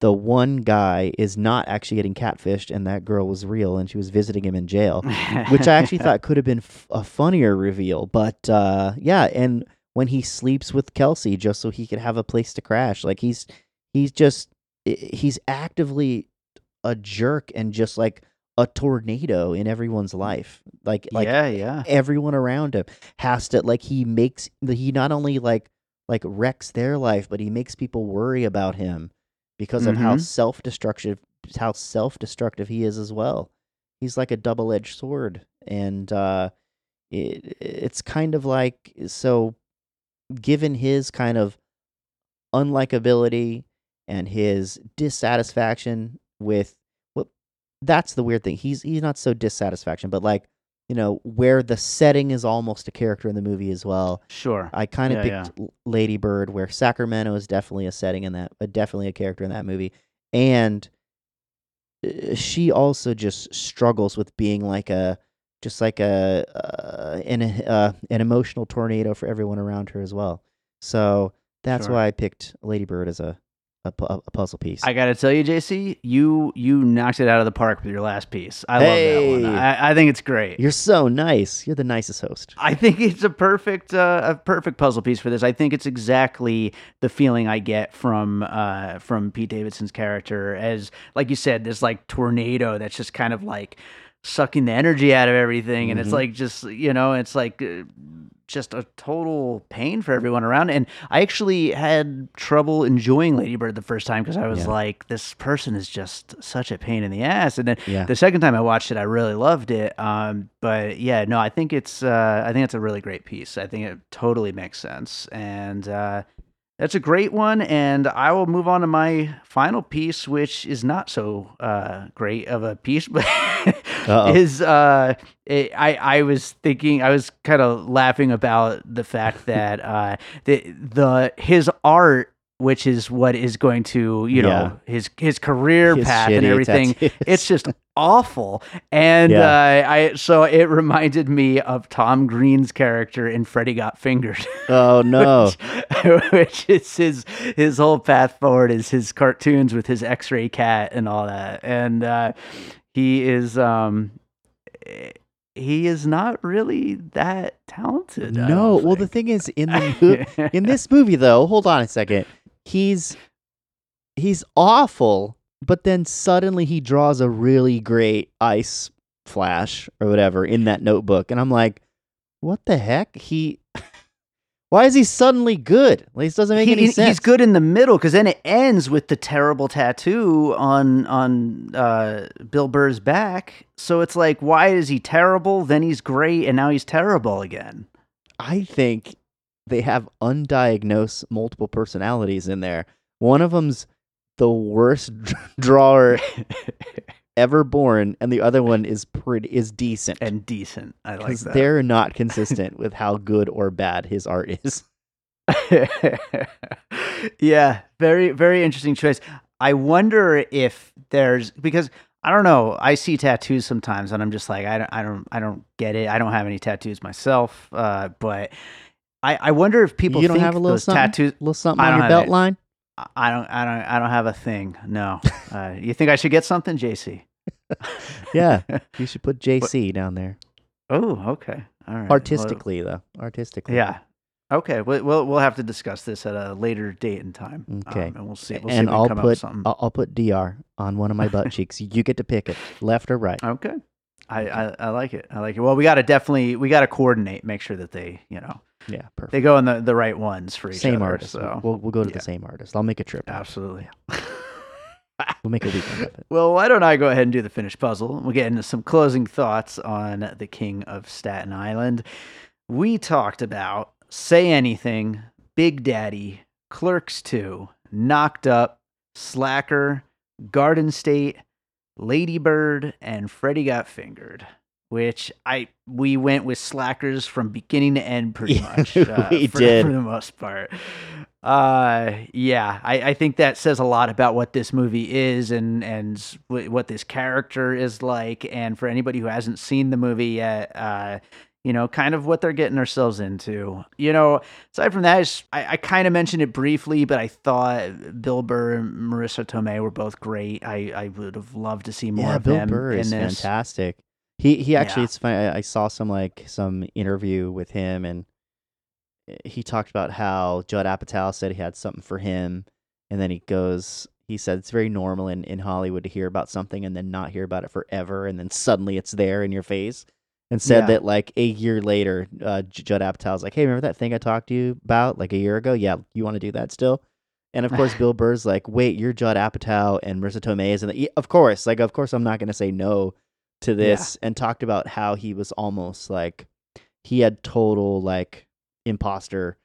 the one guy is not actually getting catfished, and that girl was real, and she was visiting him in jail which I actually thought could have been f- a funnier reveal. But uh, yeah, and when he sleeps with Kelsey just so he could have a place to crash, like he's he's just he's actively a jerk and just like a tornado in everyone's life. Like like yeah, yeah. everyone around him has to like he makes he not only like like wrecks their life, but he makes people worry about him because of how Mhm. self destructive how self destructive he is as well. He's like a double edged sword, and uh, it, it's kind of like so. Given his kind of unlikability and his dissatisfaction with what that's the weird thing. He's he's not so dissatisfaction, but like you know where the setting is almost a character in the movie as well. Sure. I kind of Yeah, picked L Lady Bird, where Sacramento is definitely a setting in that, uh, definitely a character in that movie, and uh, she also just struggles with being like a, just like a, uh, an uh, an emotional tornado for everyone around her as well. So that's Sure. why I picked Lady Bird as a a, a puzzle piece. I gotta tell you, JC, you you knocked it out of the park with your last piece. I love that one. I, I think it's great. You're so nice. You're the nicest host. I think it's a perfect uh, a perfect puzzle piece for this. I think it's exactly the feeling I get from uh, from Pete Davidson's character as like you said, this like tornado that's just kind of like sucking the energy out of everything, and it's Mhm. like just you know, it's like. Uh, just a total pain for everyone around. And I actually had trouble enjoying Lady Bird the first time because I was Yeah. like, this person is just such a pain in the ass. And then Yeah. the second time I watched it, I really loved it. Um, but yeah, no, I think it's uh, I think it's a really great piece. I think it totally makes sense, and uh, that's a great one. And I will move on to my final piece, which is not so uh, great of a piece, but is uh, it, I I was thinking I was kind of laughing about the fact that uh, the the his art. Which is what is going to, you know, Yeah. his his career His path and everything tattoos. it's just awful and Yeah. uh, i so it reminded me of tom green's character in freddy got fingered oh no. which, which is his his whole path forward is his cartoons with his x-ray cat and all that and uh, he is um he is not really that talented No. Well, the thing is, in the mo- in this movie, though, hold on a second. He's he's awful, but then suddenly he draws a really great ice flash or whatever in that notebook, and I'm like, what the heck? He. Why is he suddenly good? Like, this doesn't make He- any sense. He's good in the middle because then it ends with the terrible tattoo on on uh, Bill Burr's back. So it's like, why is he terrible? Then he's great, and now he's terrible again. I think they have undiagnosed multiple personalities in there. One of them's the worst drawer ever born, and the other one is pretty is decent. and decent. I like because that. they're not consistent with how good or bad his art is. yeah, very very interesting choice. I wonder if there's because I don't know. I see tattoos sometimes, and I'm just like, I don't, I don't, I don't get it. I don't have any tattoos myself, uh, but I, I wonder if people you don't think have a little something, tattoos. little something on your belt it. line. I- don't, I don't, I don't have a thing. No. Uh, you think I should get something, JC? Yeah, you should put JC down there. oh, okay. All right. Well, Artistically, though, artistically. Yeah. Okay. We'll, we'll we'll have to discuss this at a later date and time. Okay. Um, and we'll see. We'll and we I'll put something. I'll, I'll put Dr on one of my butt cheeks. You get to pick it, left or right. Okay. I, I, I like it. I like it. Well, we got to definitely we got to coordinate, make sure that they you know Yeah, perfect. they go in the, the right ones for each Same other. artist. So We'll we'll go to yeah. the same artist. I'll make a trip. absolutely. We'll make a weekend of it. Well, why don't I go ahead and do the finished puzzle? We'll get into some closing thoughts on the King of Staten Island. We talked about Say Anything, Big Daddy, Clerks 2, Knocked Up, Slacker, Garden State, Lady Bird, and Freddy Got Fingered. Which I we went with slackers from beginning to end pretty Yeah, much. uh, we for, did. for the most part. Uh, yeah, I, I think that says a lot about what this movie is and and wh- what this character is like. And for anybody who hasn't seen the movie yet, uh, you know, kind of what they're getting themselves into. You know, aside from that, I, just- I, I kind of mentioned it briefly, but I thought Bill Burr and Marisa Tomei were both great. I, I would have loved to see more yeah, of Bill them Burr in is this. fantastic. He he actually Yeah. it's funny. I, I saw some like some interview with him, and he talked about how Judd Apatow said he had something for him, and then he goes he said it's very normal in, in Hollywood to hear about something and then not hear about it forever, and then suddenly it's there in your face. And said Yeah. that like a year later, uh, Judd Apatow's like, "Hey, remember that thing I talked to you about like a year ago? Yeah, you want to do that still?" And of course, Bill Burr's like, "Wait, you're Judd Apatow and Marisa Tomei is in the." Of course, like of course, I'm not going to say no to this. And talked about how he was almost like he had total like imposter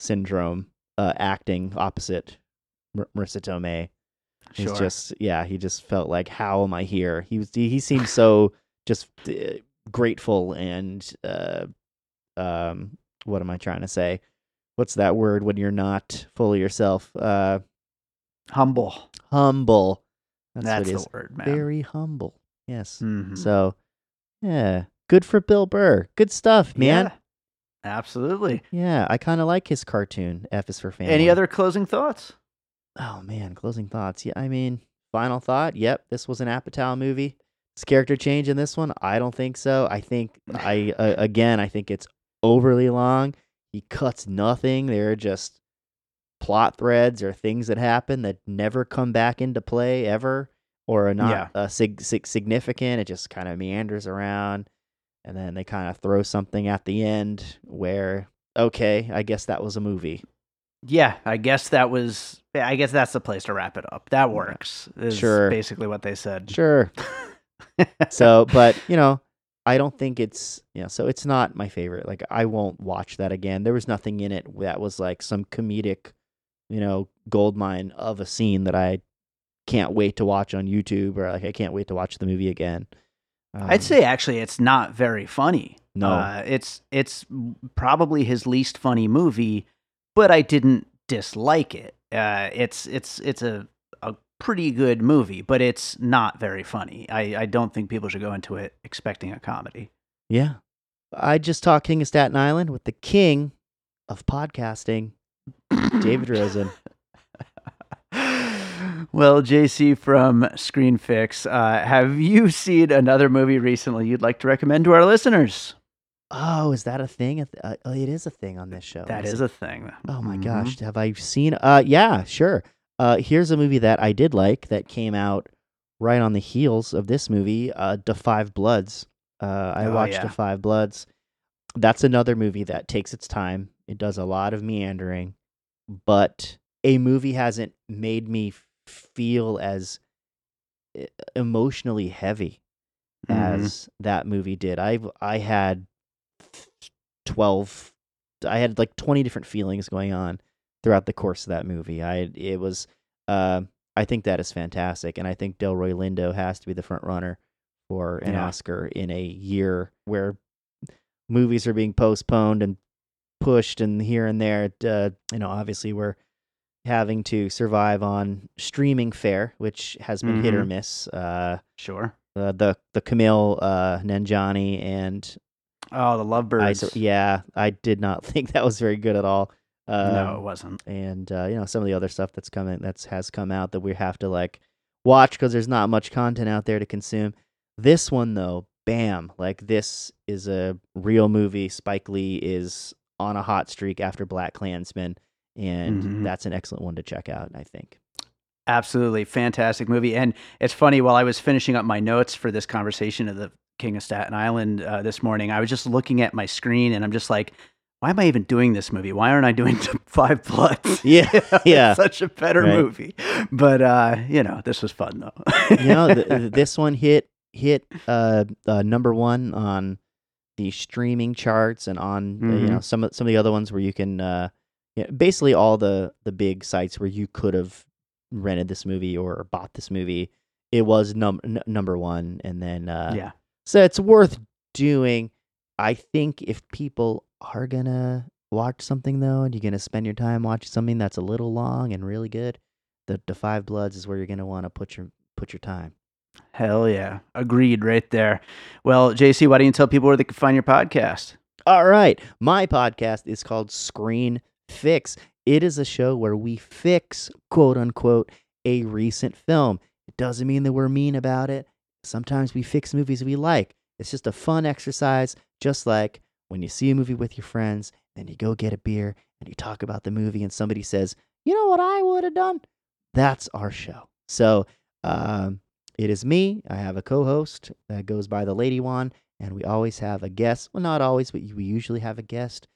syndrome, uh, acting opposite Mar- Marisa Tomei. He's Sure. just yeah, he just felt like how am I here? He was he seemed so just uh, grateful and uh um what am I trying to say? What's that word when you're not fully yourself? Uh Humble. humble. That's, That's, the word, man. Very humble. Yes. Mhm. So yeah, good for Bill Burr. Good stuff, man. Yeah, absolutely. Yeah, I kind of like his cartoon. F is for family. Any other closing thoughts? Oh man, closing thoughts. Yeah, I mean, final thought. Yep, this was an Apatow movie. Is character change in this one? I don't think so. I think I uh, again, I think it's overly long. He cuts nothing. They're just plot threads or things that happen that never come back into play ever, or not Yeah. uh, sig- sig- significant. It just kind of meanders around, and then they kind of throw something at the end where okay, I guess that was a movie. Yeah, I guess that was. I guess that's the place to wrap it up. That works. Is Sure. Basically, what they said. Sure. so but you know i don't think it's you know so it's not my favorite like i won't watch that again there was nothing in it that was like some comedic you know gold mine of a scene that i can't wait to watch on youtube or like i can't wait to watch the movie again Um, I'd say actually, it's not very funny. No. uh, it's it's probably his least funny movie, but I didn't dislike it. Uh, it's it's it's a a pretty good movie, but it's not very funny. I I don't think people should go into it expecting a comedy. yeah i just talked king of staten island with the king of podcasting david rosen well, JC from Screen Fix, uh, have you seen another movie recently you'd like to recommend to our listeners? oh is that a thing uh, oh, it is a thing on this show That Is is a thing. Oh my Mhm. gosh, have I seen? Uh, yeah, sure. Uh, here's a movie that I did like that came out right on the heels of this movie, uh, Da Five Bloods. Uh, I Oh, watched yeah. Da Five Bloods. That's another movie that takes its time. It does a lot of meandering, but a movie hasn't made me feel as emotionally heavy Mhm. as that movie did. I I had twelve, I had like twenty different feelings going on throughout the course of that movie. I it was, uh, I think that is fantastic, and I think Delroy Lindo has to be the front runner for an Yeah. Oscar in a year where movies are being postponed and pushed and here and there. Uh, you know, obviously we're having to survive on streaming fare, which has been hit or Mhm. miss. Uh, Sure. uh, the the Kumail uh, Nanjiani and Oh, the Lovebirds. I, yeah, I did not think that was very good at all. Um, no, it wasn't. and uh, you know some of the other stuff that's coming that's has come out that we have to like watch because there's not much content out there to consume. This one though, bam! Like this is a real movie. Spike Lee is on a hot streak after Black Klansman, and Mhm. that's an excellent one to check out. I think. Absolutely fantastic movie. And it's funny, while I was finishing up my notes for this conversation of the King of Staten Island uh, this morning, I was just looking at my screen and I'm just like, why am I even doing this movie? Why aren't I doing Five Bloods? Yeah, yeah. such a better Right. movie. But, uh, you know, this was fun though. you know, th- th- this one hit hit uh, uh, number one on the streaming charts and on uh, you know some of some of the other ones where you can uh, yeah, basically all the the big sites where you could have rented this movie or bought this movie. It was num- n- number one, and then uh, yeah. so it's worth doing. I think if people are gonna watch something though, and you're gonna spend your time watching something that's a little long and really good, the the Five Bloods is where you're gonna want to put your put your time. Hell yeah. Agreed right there. Well, JC, why don't you tell people where they can find your podcast? All right. My podcast is called Screen Fix. It is a show where we fix, quote unquote, a recent film. It doesn't mean that we're mean about it. Sometimes we fix movies we like. It's just a fun exercise, just like when you see a movie with your friends and you go get a beer and you talk about the movie and somebody says, You know what I would have done? that's our show. So um, it is me. I have a co-host that goes by the Lady One, and we always have a guest. Well, not always, but we usually have a guest.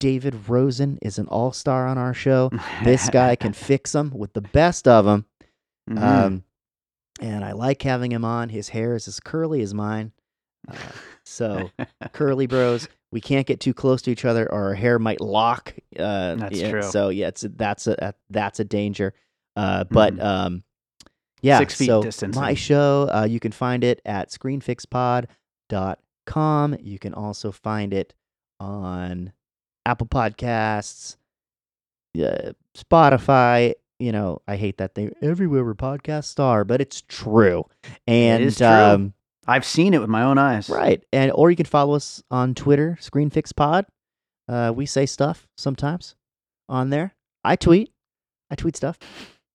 David Rosen is an all-star on our show. This guy can fix them with the best of them. Mhm. Um, and I like having him on. His hair is as curly as mine. Uh, so curly bros, we can't get too close to each other, or our hair might lock. Uh, That's yeah, true. So yeah, it's that's a, a that's a danger. Uh, but Mhm. um, yeah. Six feet so distancing. my show, uh, you can find it at screenfixpod.com. You can also find it on Apple Podcasts, uh, Spotify. You know, I hate that thing everywhere where podcasts are, but it's true. And is true. um, I've seen it with my own eyes. Right. And or you can follow us on Twitter, ScreenFixPod. Uh, we say stuff sometimes on there. I tweet. I tweet stuff.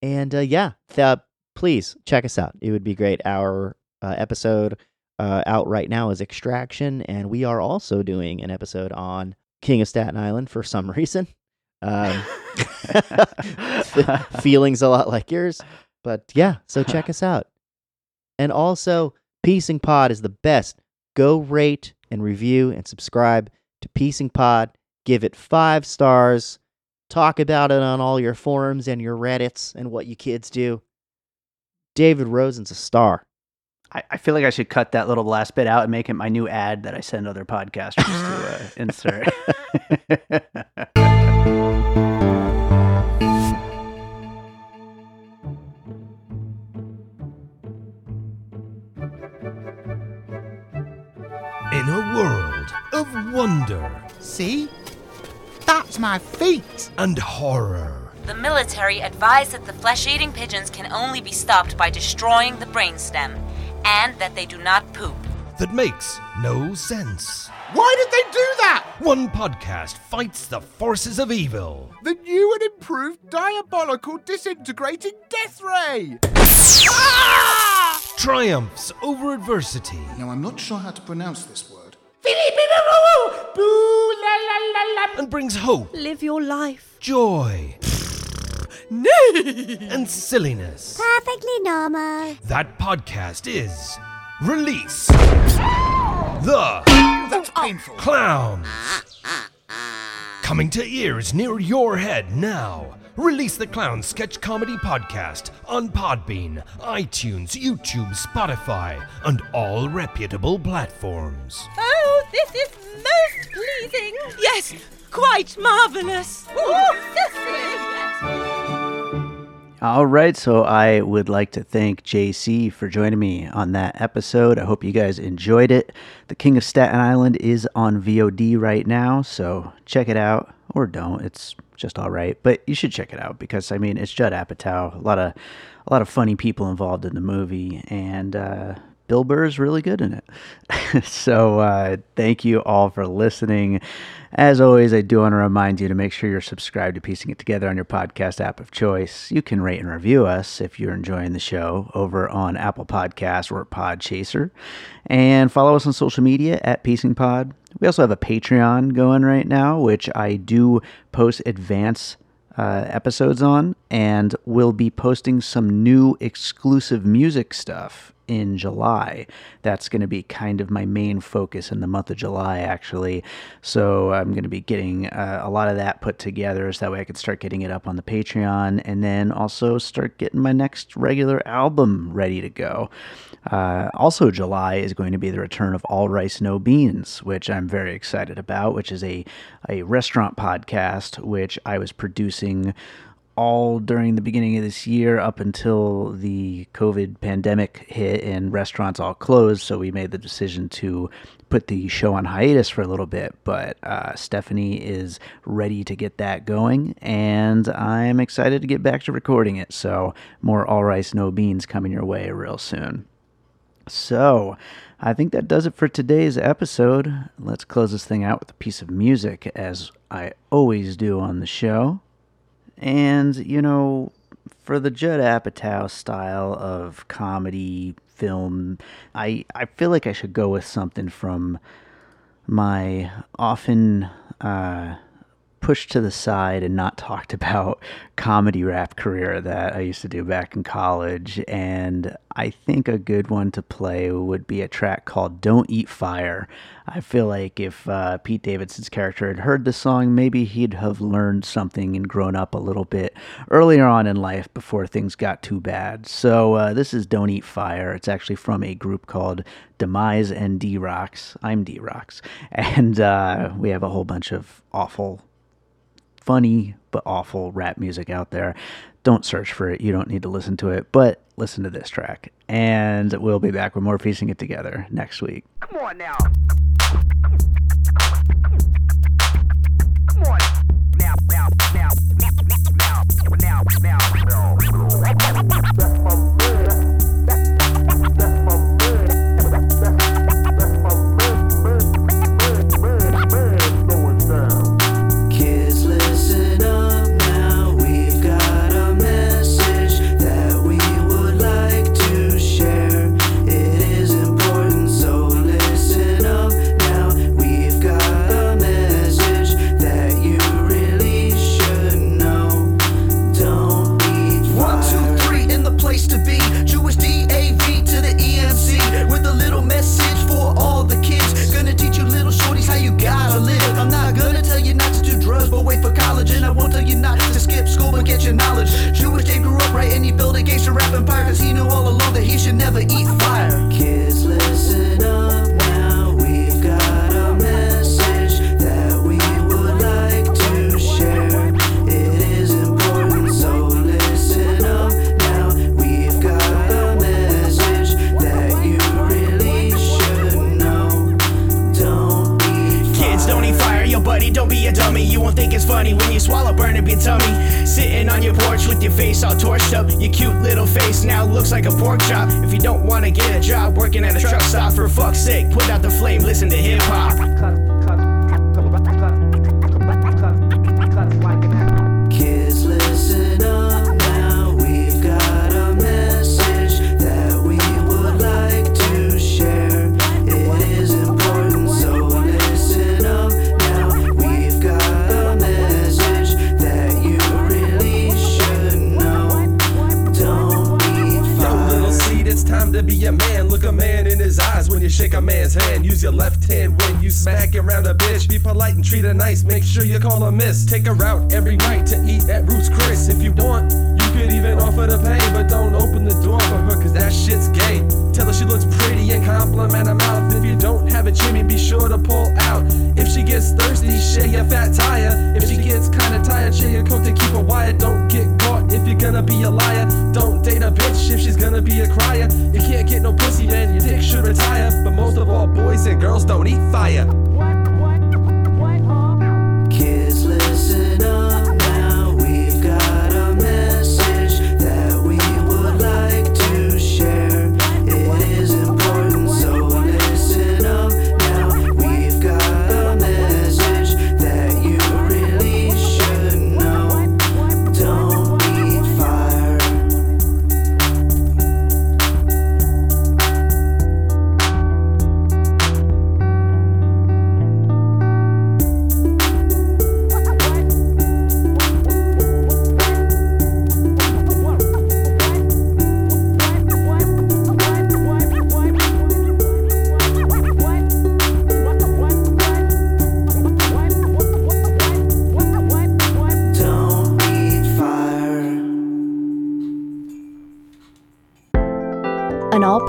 And uh, yeah, th- please check us out. It would be great. Our uh, episode uh, out right now is Extraction, and we are also doing an episode on King of Staten Island for some reason. Um, feelings a lot like yours, but yeah. So check us out. And also, Piecing Pod is the best. Go rate and review and subscribe to Piecing Pod. Give it five stars. Talk about it on all your forums and your Reddits and what you kids do. David Rosen's a star. I, I feel like I should cut that little last bit out and make it my new ad that I send other podcasters to uh, insert. In a world of wonder See? That's my feet. and horror, The military advise that the flesh eating pigeons can only be stopped by destroying the brainstem, and that they do not poop. that makes no sense. Why did they do that? One podcast fights the forces of evil. The new and improved diabolical disintegrating death ray. Ah! Triumphs over adversity. Now, I'm not sure how to pronounce this word. And brings hope, Live your life. joy, and silliness. Perfectly normal. That podcast is Release the That's painful. Clowns. Coming to ears near your head now. Release the Clown Sketch Comedy Podcast on Podbean, iTunes, YouTube, Spotify, and all reputable platforms. Oh, this is most pleasing. Yes, quite marvelous. Oh, All right, so I would like to thank JC for joining me on that episode. I hope you guys enjoyed it. The King of Staten Island is on VOD right now, so check it out or don't. It's just all right, but you should check it out because I mean it's Judd Apatow, a lot of a lot of funny people involved in the movie, and uh, Bill Burr is really good in it. so uh, thank you all for listening. As always, I do want to remind you to make sure you're subscribed to Piecing It Together on your podcast app of choice. You can rate and review us if you're enjoying the show over on Apple Podcasts or Podchaser. And follow us on social media at Piecing Pod. We also have a Patreon going right now, which I do post advance uh, episodes on, and we'll be posting some new exclusive music stuff in July. That's going to be kind of my main focus in the month of July, actually. So I'm going to be getting uh, a lot of that put together so that way I can start getting it up on the Patreon and then also start getting my next regular album ready to go. Uh, also, July is going to be the return of All Rice No Beans, which I'm very excited about, which is a, a restaurant podcast which I was producing all during the beginning of this year up until the COVID pandemic hit and restaurants all closed. So we made the decision to put the show on hiatus for a little bit. But uh, Stephanie is ready to get that going, and I'm excited to get back to recording it. So more All Rice No Beans coming your way real soon. So, I think that does it for today's episode. Let's close this thing out with a piece of music, as I always do on the show. And, you know, for the Judd Apatow style of comedy film, I, I feel like I should go with something from my often uh, pushed to the side and not talked about comedy rap career that I used to do back in college. And I think a good one to play would be a track called Don't Eat Fire. I feel like if uh, Pete Davidson's character had heard the song, maybe he'd have learned something and grown up a little bit earlier on in life before things got too bad. So uh, this is Don't Eat Fire. It's actually from a group called Demise and D Rocks. I'm D Rocks. And uh, we have a whole bunch of awful, funny, but awful rap music out there. Don't search for it. You don't need to listen to it, but listen to this track. And we'll be back with more Piecing It Together next week. Come on now. Kids, face all torched up. Your cute little face now looks like a pork chop. If you don't wanna get a job working at a truck stop, for fuck's sake, put out the flame, listen to hip hop. Use your left hand when you smack around a bitch. Be polite and treat her nice. Make sure you call her miss. Take her out every night to eat at Ruth's Chris. If you want, you could even offer to pay. But don't open the door for her, cause that shit's gay. Tell her she looks pretty and compliment her mouth. If you don't have a Jimmy, be sure to pull out. If she gets thirsty, share your fat tire. If she gets kinda tired, share your coat to keep her wired. Don't get caught if you're gonna be a liar. Don't date a bitch if she's gonna be a crier. You can't get no pussy, man, your dick should retire. But most of all, boys and girls don't eat fire.